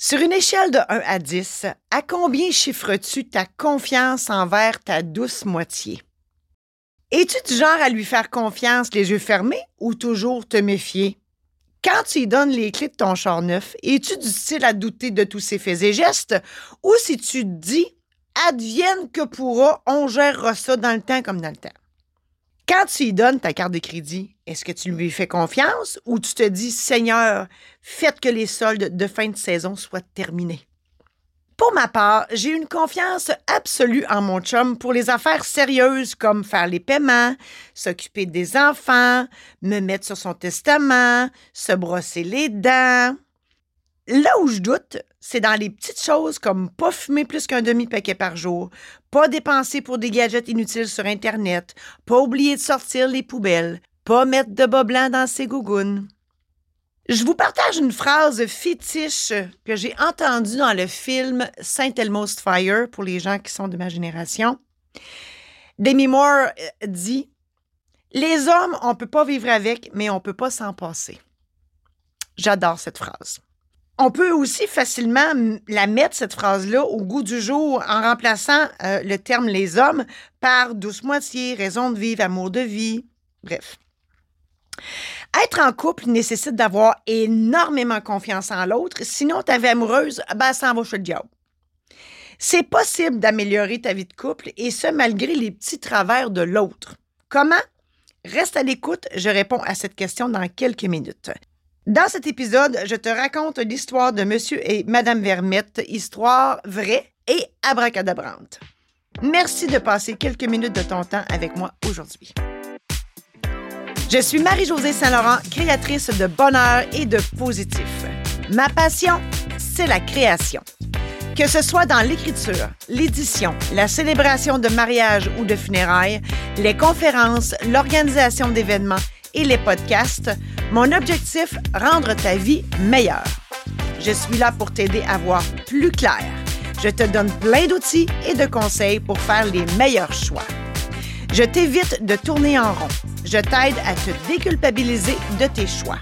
Sur une échelle de 1 à 10, à combien chiffres-tu ta confiance envers ta douce moitié? Es-tu du genre à lui faire confiance les yeux fermés ou toujours te méfier? Quand tu lui donnes les clés de ton char neuf, es-tu du style à douter de tous ses faits et gestes? Ou si tu te dis advienne que pourra, on gérera ça dans le temps comme dans le temps? Quand tu lui donnes ta carte de crédit, est-ce que tu lui fais confiance ou tu te dis Seigneur, faites que les soldes de fin de saison soient terminés? Pour ma part, j'ai une confiance absolue en mon chum pour les affaires sérieuses comme faire les paiements, s'occuper des enfants, me mettre sur son testament, se brosser les dents. Là où je doute, c'est dans les petites choses comme pas fumer plus qu'un demi-paquet par jour, pas dépenser pour des gadgets inutiles sur Internet, pas oublier de sortir les poubelles, pas mettre de bas blanc dans ses gougounes. Je vous partage une phrase fétiche que j'ai entendue dans le film Saint Elmo's Fire pour les gens qui sont de ma génération. Demi Moore euh, dit Les hommes, on ne peut pas vivre avec, mais on ne peut pas s'en passer. J'adore cette phrase. On peut aussi facilement la mettre, cette phrase-là, au goût du jour en remplaçant euh, le terme les hommes par douce moitié, raison de vivre, amour de vie. Bref. Être en couple nécessite d'avoir énormément confiance en l'autre. Sinon, ta vie amoureuse, ben, ça en va chez. C'est possible d'améliorer ta vie de couple et ce, malgré les petits travers de l'autre. Comment? Reste à l'écoute, je réponds à cette question dans quelques minutes. Dans cet épisode, je te raconte l'histoire de Monsieur et Madame Vermette, histoire vraie et abracadabrante. Merci de passer quelques minutes de ton temps avec moi aujourd'hui. Je suis Marie-Josée Saint-Laurent, créatrice de bonheur et de positif. Ma passion, c'est la création. Que ce soit dans l'écriture, l'édition, la célébration de mariage ou de funérailles, les conférences, l'organisation d'événements et les podcasts, mon objectif, rendre ta vie meilleure. Je suis là pour t'aider à voir plus clair. Je te donne plein d'outils et de conseils pour faire les meilleurs choix. Je t'évite de tourner en rond. Je t'aide à te déculpabiliser de tes choix.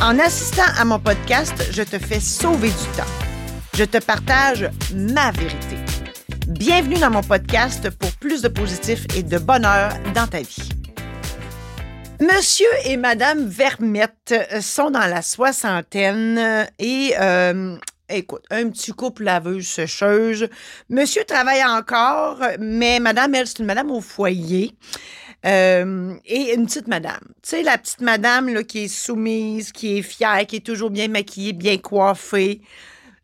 En assistant à mon podcast, je te fais sauver du temps. Je te partage ma vérité. Bienvenue dans mon podcast pour plus de positif et de bonheur dans ta vie. Monsieur et Madame Vermette sont dans la soixantaine et euh, écoute, un petit couple laveuse sécheuse. Monsieur travaille encore, mais Madame, elle, c'est une Madame au foyer. Euh, et une petite madame. Tu sais, la petite madame là, qui est soumise, qui est fière, qui est toujours bien maquillée, bien coiffée.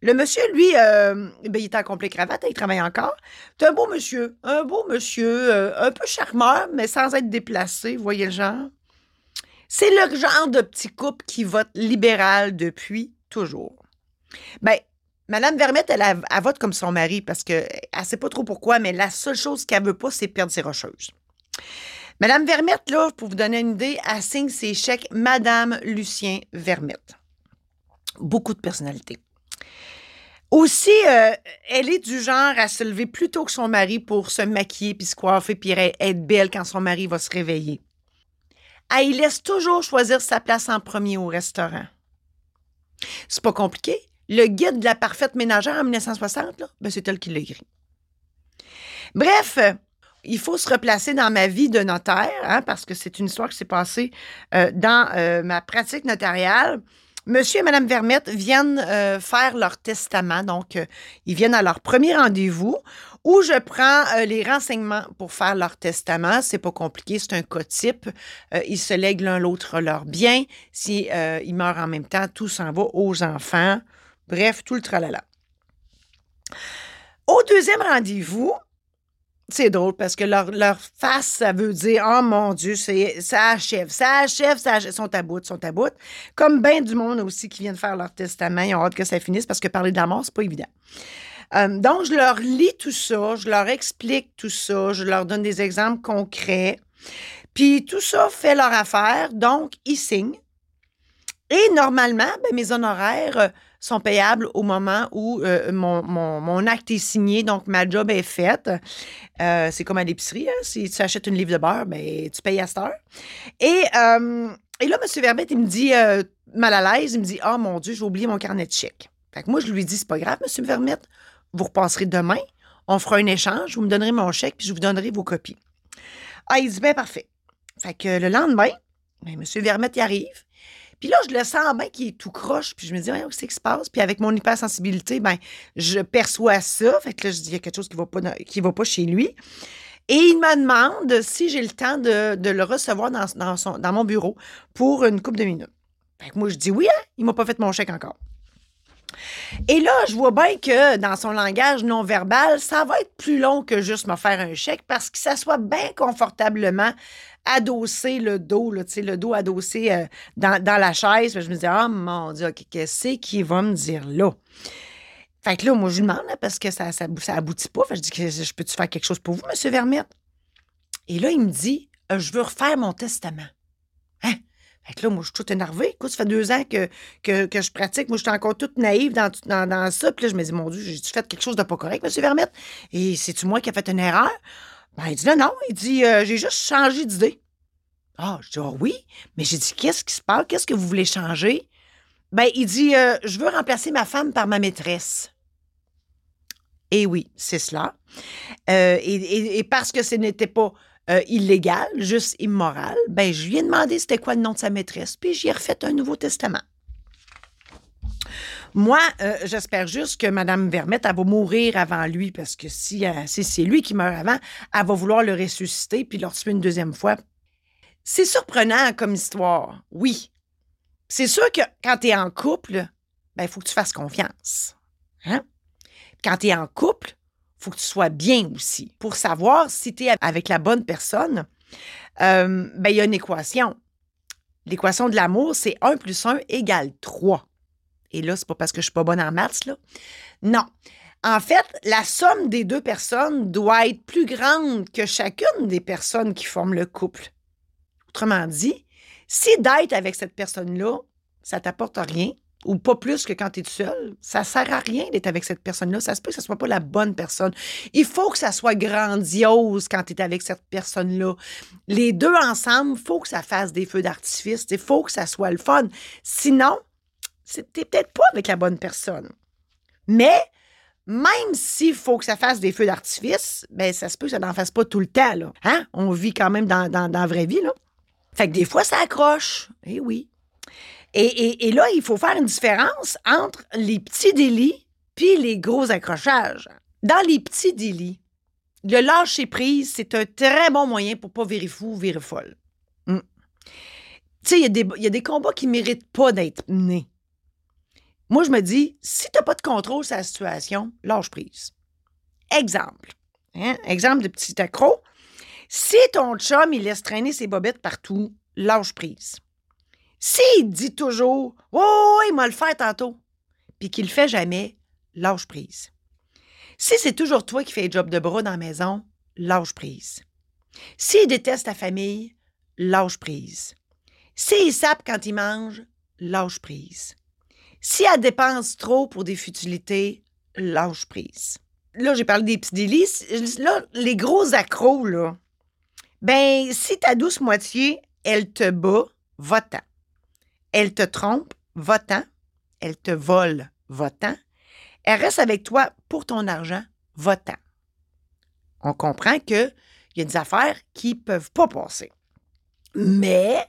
Le monsieur, lui, ben, il est en complet cravate, il travaille encore. C'est un beau monsieur, un beau monsieur, un peu charmeur, mais sans être déplacé, vous voyez le genre? C'est le genre de petit couple qui vote libéral depuis toujours. Bien, Madame Vermette, elle, elle, vote comme son mari parce qu'elle ne sait pas trop pourquoi, mais la seule chose qu'elle veut pas, c'est perdre ses rocheuses. Madame Vermette, là, pour vous donner une idée, elle signe ses chèques Madame Lucien Vermette. Beaucoup de personnalité. Aussi, euh, elle est du genre à se lever plus tôt que son mari pour se maquiller puis se coiffer puis être belle quand son mari va se réveiller. Elle laisse toujours choisir sa place en premier au restaurant. C'est pas compliqué. Le guide de la parfaite ménagère en 1960, ben c'est elle qui l'a écrit. Bref, il faut se replacer dans ma vie de notaire, hein, parce que c'est une histoire qui s'est passée euh, dans euh, ma pratique notariale. Monsieur et Madame Vermette viennent euh, faire leur testament, donc ils viennent à leur premier rendez-vous où je prends les renseignements pour faire leur testament. C'est pas compliqué, c'est un cas type. Euh, ils se lèguent l'un l'autre leurs biens. Si ils meurent en même temps, tout s'en va aux enfants. Bref, tout le tralala. Au deuxième rendez-vous, c'est drôle parce que leur, face, ça veut dire Oh mon Dieu, ça achève, ça achève, ça achève, sont à bout, sont à bout. Comme bien du monde aussi qui vient de faire leur testament, ils ont hâte que ça finisse parce que parler de la mort, c'est pas évident. Euh, donc, je leur lis tout ça, je leur explique tout ça, je leur donne des exemples concrets. Puis tout ça fait leur affaire, donc ils signent. Et normalement, ben, mes honoraires euh, sont payables au moment où euh, mon, acte est signé, donc ma job est faite. c'est comme à l'épicerie, hein? si tu achètes une livre de beurre, ben, tu payes à cette heure. Et, et là, M. Verbet, il me dit, mal à l'aise, il me dit, oh mon Dieu, j'ai oublié mon carnet de chèques. Fait que moi, je lui dis, c'est pas grave, monsieur Vermette, vous repasserez demain, on fera un échange, vous me donnerez mon chèque, puis je vous donnerai vos copies. Ah, il dit, ben parfait. Fait que le lendemain, ben, monsieur Vermette y arrive. Puis là, je le sens bien qu'il est tout croche. Puis je me dis, ouais, qu'est-ce qui se passe? Puis avec mon hypersensibilité, ben, je perçois ça. Fait que là, je dis, il y a quelque chose qui ne va, pas, chez lui. Et il me demande si j'ai le temps de, le recevoir dans, mon bureau pour une couple de minutes. Fait que moi, je dis oui, hein? il m'a pas fait mon chèque encore. Et là, je vois bien que dans son langage non verbal, ça va être plus long que juste me faire un chèque parce que ça soit bien confortablement adossé le dos, le dos adossé euh, dans, la chaise. Je me dis, oh, mon Dieu, qu'est-ce qu'il va me dire là? Fait que là, moi, je lui demande, parce que ça, ça, aboutit pas. Fait je dis, que je peux-tu faire quelque chose pour vous, M. Vermette? Et là, il me dit, euh, je veux refaire mon testament. Que là, moi, je suis toute énervée. Écoute, ça fait deux ans que, que, je pratique. Moi, je suis encore toute naïve dans, dans, dans ça. Puis là, je me dis, mon Dieu, j'ai-tu fait quelque chose de pas correct, M. Vermette? Et c'est-tu moi qui ai fait une erreur? Ben, il dit, non, non. Il dit, euh, j'ai juste changé d'idée. Ah, je dis, ah oui? Mais j'ai dit, qu'est-ce qui se passe? Qu'est-ce que vous voulez changer? Ben, il dit, euh, je veux remplacer ma femme par ma maîtresse. Et oui, c'est cela. Euh, et, parce que ce n'était pas euh, illégal, juste immoral, ben, je lui ai demandé c'était quoi le nom de sa maîtresse, puis j'y ai refait un Nouveau Testament. Moi, j'espère juste que Mme Vermette, elle va mourir avant lui, parce que si, si c'est lui qui meurt avant, elle va vouloir le ressusciter puis le une deuxième fois. C'est surprenant comme histoire, oui. C'est sûr que quand tu es en couple, ben, il faut que tu fasses confiance. Hein? Quand tu es en couple, faut que tu sois bien aussi. Pour savoir si tu es avec la bonne personne, euh, ben, il y a une équation. L'équation de l'amour, c'est 1 plus 1 égale 3. Et là, c'est pas parce que je suis pas bonne en maths, là. Non. En fait, la somme des deux personnes doit être plus grande que chacune des personnes qui forment le couple. Autrement dit, si d'être avec cette personne-là, ça t'apporte rien, ou pas plus que quand tu es seul, ça sert à rien d'être avec cette personne-là. Ça se peut que ce soit pas la bonne personne. Il faut que ça soit grandiose quand tu es avec cette personne-là. Les deux ensemble, faut que ça fasse des feux d'artifice. Il faut que ça soit le fun. Sinon, tu peut-être pas avec la bonne personne. Mais même s'il faut que ça fasse des feux d'artifice, ben ça se peut que ça n'en fasse pas tout le temps. Hein? On vit quand même dans la vraie vie. Là. Fait que des fois, ça accroche. Eh oui. Et, là, il faut faire une différence entre les petits délits puis les gros accrochages. Dans les petits délits, le lâcher prise, c'est un très bon moyen pour pas virer fou ou virer folle. Hmm. Tu sais, il y, a des combats qui méritent pas d'être menés. Moi, je me dis, si tu n'as pas de contrôle sur la situation, lâche prise. Exemple. Hein? Exemple de petit accro. Si ton chum, il laisse traîner ses bobettes partout, lâche prise. S'il dit toujours Oh, il m'a le fait tantôt, puis qu'il le fait jamais, lâche prise. Si c'est toujours toi qui fais le job de bras dans la maison, lâche prise. S'il déteste ta famille, lâche prise. S'il sape quand il mange, lâche prise. Si elle dépense trop pour des futilités, lâche prise. Là, j'ai parlé des petits délices. Là, les gros accros, là, ben, si ta douce moitié, elle te bat, va-t'en. Elle te trompe, va-t'en. Elle te vole, va-t'en. Elle reste avec toi pour ton argent, va-t'en. On comprend qu'il y a des affaires qui ne peuvent pas passer. Mais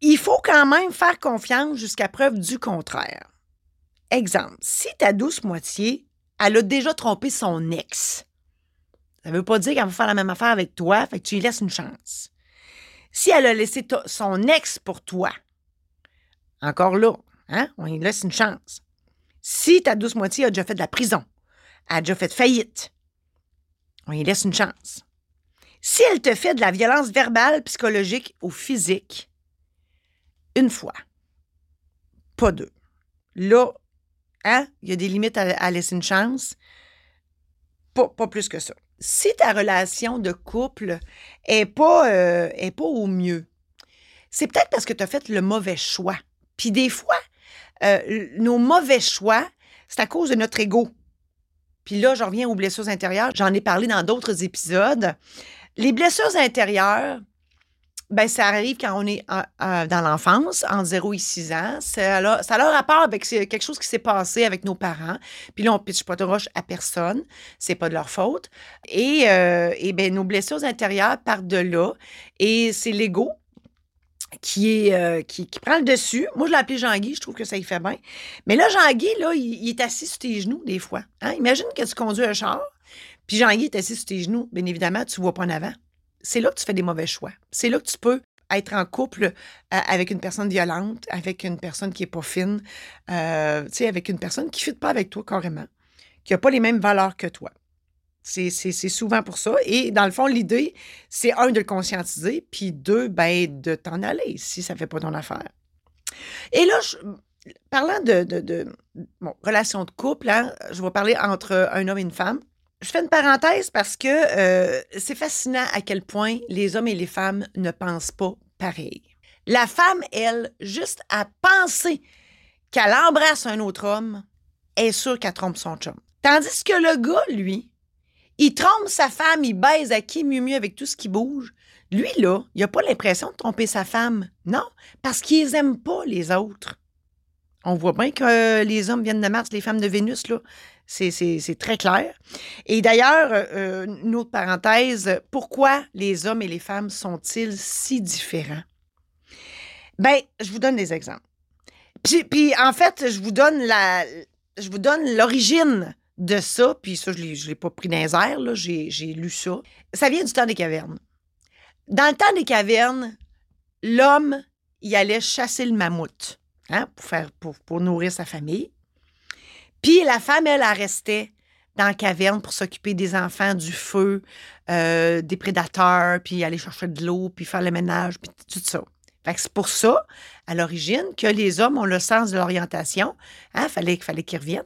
il faut quand même faire confiance jusqu'à preuve du contraire. Exemple, si ta douce moitié, elle a déjà trompé son ex, ça ne veut pas dire qu'elle va faire la même affaire avec toi, fait que tu lui laisses une chance. Si elle a laissé son ex pour toi, encore là, hein, on lui laisse une chance. Si ta douce moitié a déjà fait de la prison, a déjà fait de faillite, on lui laisse une chance. Si elle te fait de la violence verbale, psychologique ou physique, une fois, pas deux. Là, hein, il y a des limites à, laisser une chance. pas plus que ça si ta relation de couple est pas, euh, pas au mieux, c'est peut-être parce que tu as fait le mauvais choix. Puis des fois, euh, nos mauvais choix, c'est à cause de notre ego. Puis là, je reviens aux blessures intérieures. J'en ai parlé dans d'autres épisodes. Les blessures intérieures, Ben, ça arrive quand on est dans l'enfance, entre 0 et 6 ans. Ça a, leur rapport avec quelque chose qui s'est passé avec nos parents. Puis là, on ne pitche pas de roche à personne. C'est pas de leur faute. Et, euh, et ben, nos blessures intérieures partent de là. Et c'est l'ego qui, est, euh, qui, prend le dessus. Moi, je l'ai appelé Jean-Guy, je trouve que ça y fait bien. Mais là, Jean-Guy, là, il, est assis sur tes genoux des fois. Hein? Imagine que tu conduis un char, puis Jean-Guy est assis sur tes genoux. Bien évidemment, tu ne vois pas en avant c'est là que tu fais des mauvais choix. C'est là que tu peux être en couple euh, avec une personne violente, avec une personne qui n'est pas fine, euh, avec une personne qui ne fit pas avec toi carrément, qui n'a pas les mêmes valeurs que toi. C'est souvent pour ça. Et dans le fond, l'idée, c'est un, de le conscientiser, puis deux, ben, de t'en aller si ça ne fait pas ton affaire. Et là, parlant de, de, relation de couple, hein, je vais parler entre un homme et une femme. Je fais une parenthèse parce que euh, c'est fascinant à quel point les hommes et les femmes ne pensent pas pareil. La femme, elle, juste à penser qu'elle embrasse un autre homme, est sûre qu'elle trompe son chum. Tandis que le gars, lui, il trompe sa femme, il baise à qui mieux mieux avec tout ce qui bouge. Lui, là, il n'a pas l'impression de tromper sa femme. Non, parce qu'ils n'aiment pas les autres. On voit bien que les hommes viennent de Mars, les femmes de Vénus, là. C'est très clair. Et d'ailleurs, euh, euh, une autre parenthèse, pourquoi les hommes et les femmes sont-ils si différents? Ben, je vous donne des exemples. Puis, en fait, je vous donne la, je vous donne l'origine de ça, puis ça, je ne l'ai pas pris dans les airs, j'ai lu ça. Ça vient du temps des cavernes. Dans le temps des cavernes, l'homme, il allait chasser le mammouth hein, pour, faire, pour, pour nourrir sa famille. Puis la femme, elle, elle restait dans la caverne pour s'occuper des enfants, du feu, euh, des prédateurs, puis aller chercher de l'eau, puis faire le ménage, puis tout ça. C'est pour ça, à l'origine, que les hommes ont le sens de l'orientation. Hein, fallait, fallait qu'ils reviennent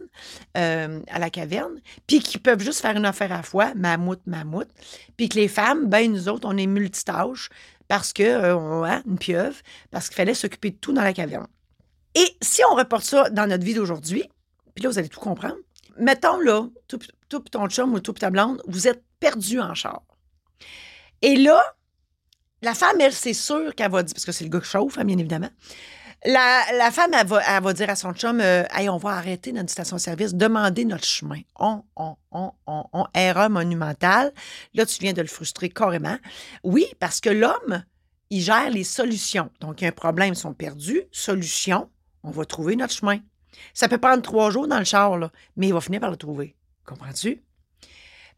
euh, à la caverne. Puis qu'ils peuvent juste faire une affaire à la fois, mammouth, mammouth. Puis que les femmes, ben nous autres, on est multitâches parce que, euh, on a une pieuvre, parce qu'il fallait s'occuper de tout dans la caverne. Et si on reporte ça dans notre vie d'aujourd'hui, puis là, vous allez tout comprendre. Mettons, là, tout, ton chum ou tout ta blonde, vous êtes perdu en char. Et là, la femme, elle, c'est sûr qu'elle va dire, parce que c'est le gars qui chauffe, hein, bien évidemment. La, femme, elle va, dire à son chum euh, Hey, on va arrêter notre station-service, demander notre chemin. On, on, on, on, on, erreur monumentale. Là, tu viens de le frustrer carrément. Oui, parce que l'homme, il gère les solutions. Donc, il y a un problème, ils sont perdus. Solution, on va trouver notre chemin. Ça peut prendre trois jours dans le char, là, mais il va finir par le trouver. Comprends-tu?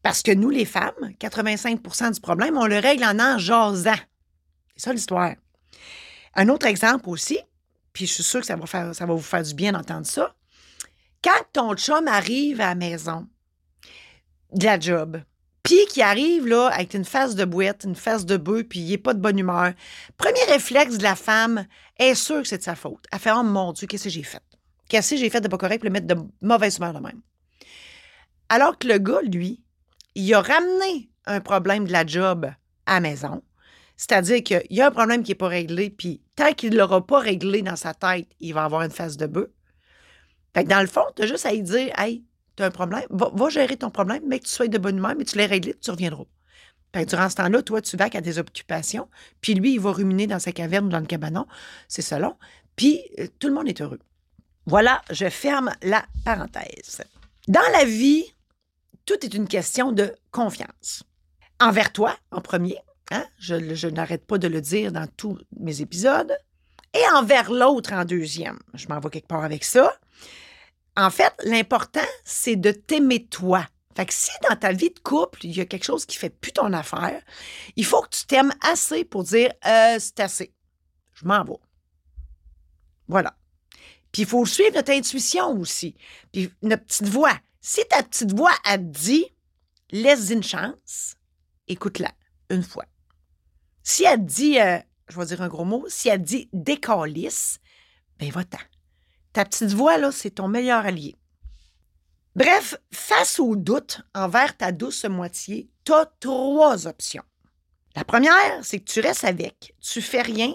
Parce que nous, les femmes, 85% du problème, on le règle en en jasant. C'est ça l'histoire. Un autre exemple aussi, puis je suis sûre que ça va, vous faire du bien d'entendre ça. Quand ton chum arrive à la maison de la job, puis qu'il arrive là avec une face de boîte, une face de bœuf, puis il n'est pas de bonne humeur, premier réflexe de la femme est sûr que c'est de sa faute. Elle fait Oh mon Dieu, qu'est-ce que j'ai fait? Qu'est-ce que j'ai fait de pas correct pour le mettre de mauvaise humeur de même? Alors que le gars, lui, il a ramené un problème de la job à la maison. C'est-à-dire qu'il y a un problème qui n'est pas réglé, puis tant qu'il ne l'aura pas réglé dans sa tête, il va avoir une face de bœuf. Fait que dans le fond, tu as juste à lui dire Hey, tu as un problème, va, gérer ton problème, mais que tu sois de bonne humeur, mais tu l'as réglé, tu reviendras. Durant ce temps-là, toi, tu vas à des occupations, puis lui, il va ruminer dans sa caverne ou dans le cabanon, c'est selon, puis euh, tout le monde est heureux. Voilà, je ferme la parenthèse. Dans la vie, tout est une question de confiance. Envers toi, en premier, hein, je, n'arrête pas de le dire dans tous mes épisodes, et envers l'autre en deuxième. Je m'en vais quelque part avec ça. En fait, l'important, c'est de t'aimer toi. Fait que si dans ta vie de couple, il y a quelque chose qui fait plus ton affaire, il faut que tu t'aimes assez pour dire euh, c'est assez. Je m'en vais. Voilà. Puis il faut suivre notre intuition aussi. Puis notre petite voix. Si ta petite voix a dit laisse une chance, écoute-la une fois. Si elle dit, euh, je vais dire un gros mot, si elle dit décalisse, ben va-t'en. Ta petite voix, là, c'est ton meilleur allié. Bref, face au doute envers ta douce moitié, tu as trois options. La première, c'est que tu restes avec, tu fais rien,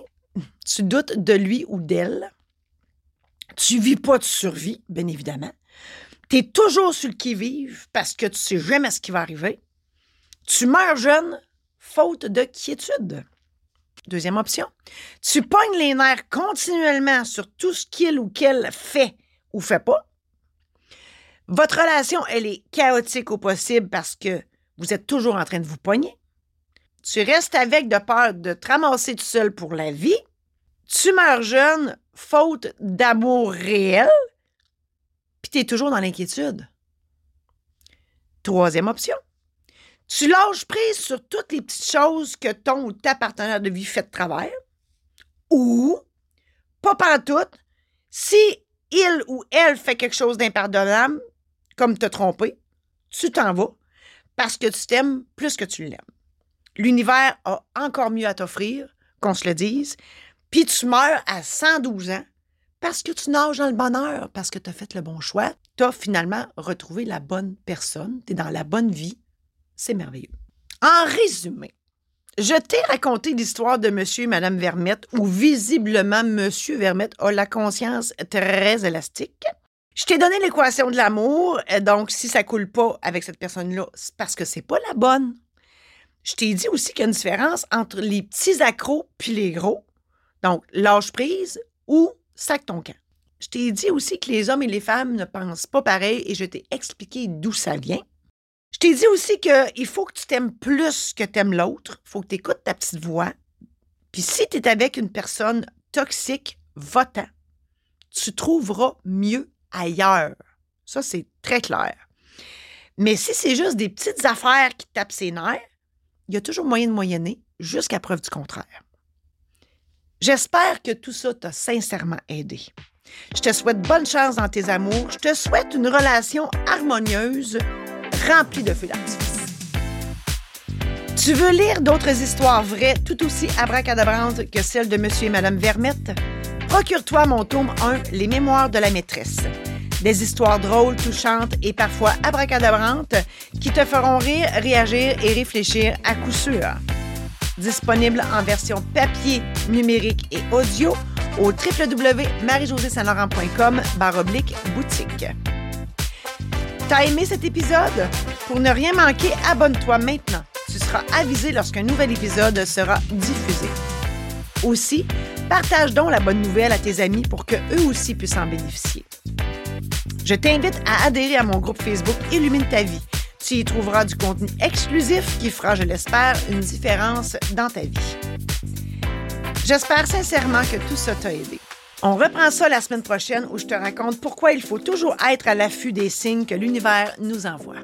tu doutes de lui ou d'elle, tu vis pas de survie, bien évidemment. Tu es toujours sur le qui-vive parce que tu sais jamais ce qui va arriver. Tu meurs jeune, faute de quiétude. Deuxième option, tu pognes les nerfs continuellement sur tout ce qu'il ou qu'elle fait ou fait pas. Votre relation, elle est chaotique au possible parce que vous êtes toujours en train de vous pogner. Tu restes avec de peur de te ramasser tout seul pour la vie. Tu meurs jeune, faute d'amour réel. Puis tu es toujours dans l'inquiétude. Troisième option. Tu lâches prise sur toutes les petites choses que ton ou ta partenaire de vie fait de travers. Ou, pas tout, si il ou elle fait quelque chose d'impardonnable, comme te tromper, tu t'en vas parce que tu t'aimes plus que tu l'aimes. L'univers a encore mieux à t'offrir, qu'on se le dise, puis tu meurs à 112 ans parce que tu nages dans le bonheur, parce que tu as fait le bon choix, tu as finalement retrouvé la bonne personne, tu es dans la bonne vie. C'est merveilleux. En résumé, je t'ai raconté l'histoire de Monsieur et Madame Vermette, où visiblement Monsieur Vermette a la conscience très élastique. Je t'ai donné l'équation de l'amour, euh, donc si ça coule pas avec cette personne-là, c'est parce que c'est pas la bonne. Je t'ai dit aussi qu'il y a une différence entre les petits accros puis les gros. Donc, lâche prise ou sac ton camp. Je t'ai dit aussi que les hommes et les femmes ne pensent pas pareil et je t'ai expliqué d'où ça vient. Je t'ai dit aussi qu'il faut que tu t'aimes plus que tu aimes l'autre. Il faut que tu écoutes ta petite voix. Puis si tu es avec une personne toxique, votant, tu trouveras mieux ailleurs. Ça, c'est très clair. Mais si c'est juste des petites affaires qui tapent ses nerfs, il y a toujours moyen de moyenner jusqu'à preuve du contraire. J'espère que tout ça t'a sincèrement aidé. Je te souhaite bonne chance dans tes amours. Je te souhaite une relation harmonieuse, remplie de feux Tu veux lire d'autres histoires vraies tout aussi abracadabrantes que celles de Monsieur et Madame Vermette? Procure-toi mon tome 1, Les Mémoires de la maîtresse. Des histoires drôles, touchantes et parfois abracadabrantes qui te feront rire, réagir et réfléchir à coup sûr. Disponible en version papier, numérique et audio au www.marijosésaint-laurent.com boutique. T'as aimé cet épisode? Pour ne rien manquer, abonne-toi maintenant. Tu seras avisé lorsqu'un nouvel épisode sera diffusé. Aussi, partage donc la bonne nouvelle à tes amis pour que eux aussi puissent en bénéficier. Je t'invite à adhérer à mon groupe Facebook Illumine ta vie. Tu y trouveras du contenu exclusif qui fera, je l'espère, une différence dans ta vie. J'espère sincèrement que tout ça t'a aidé. On reprend ça la semaine prochaine où je te raconte pourquoi il faut toujours être à l'affût des signes que l'univers nous envoie.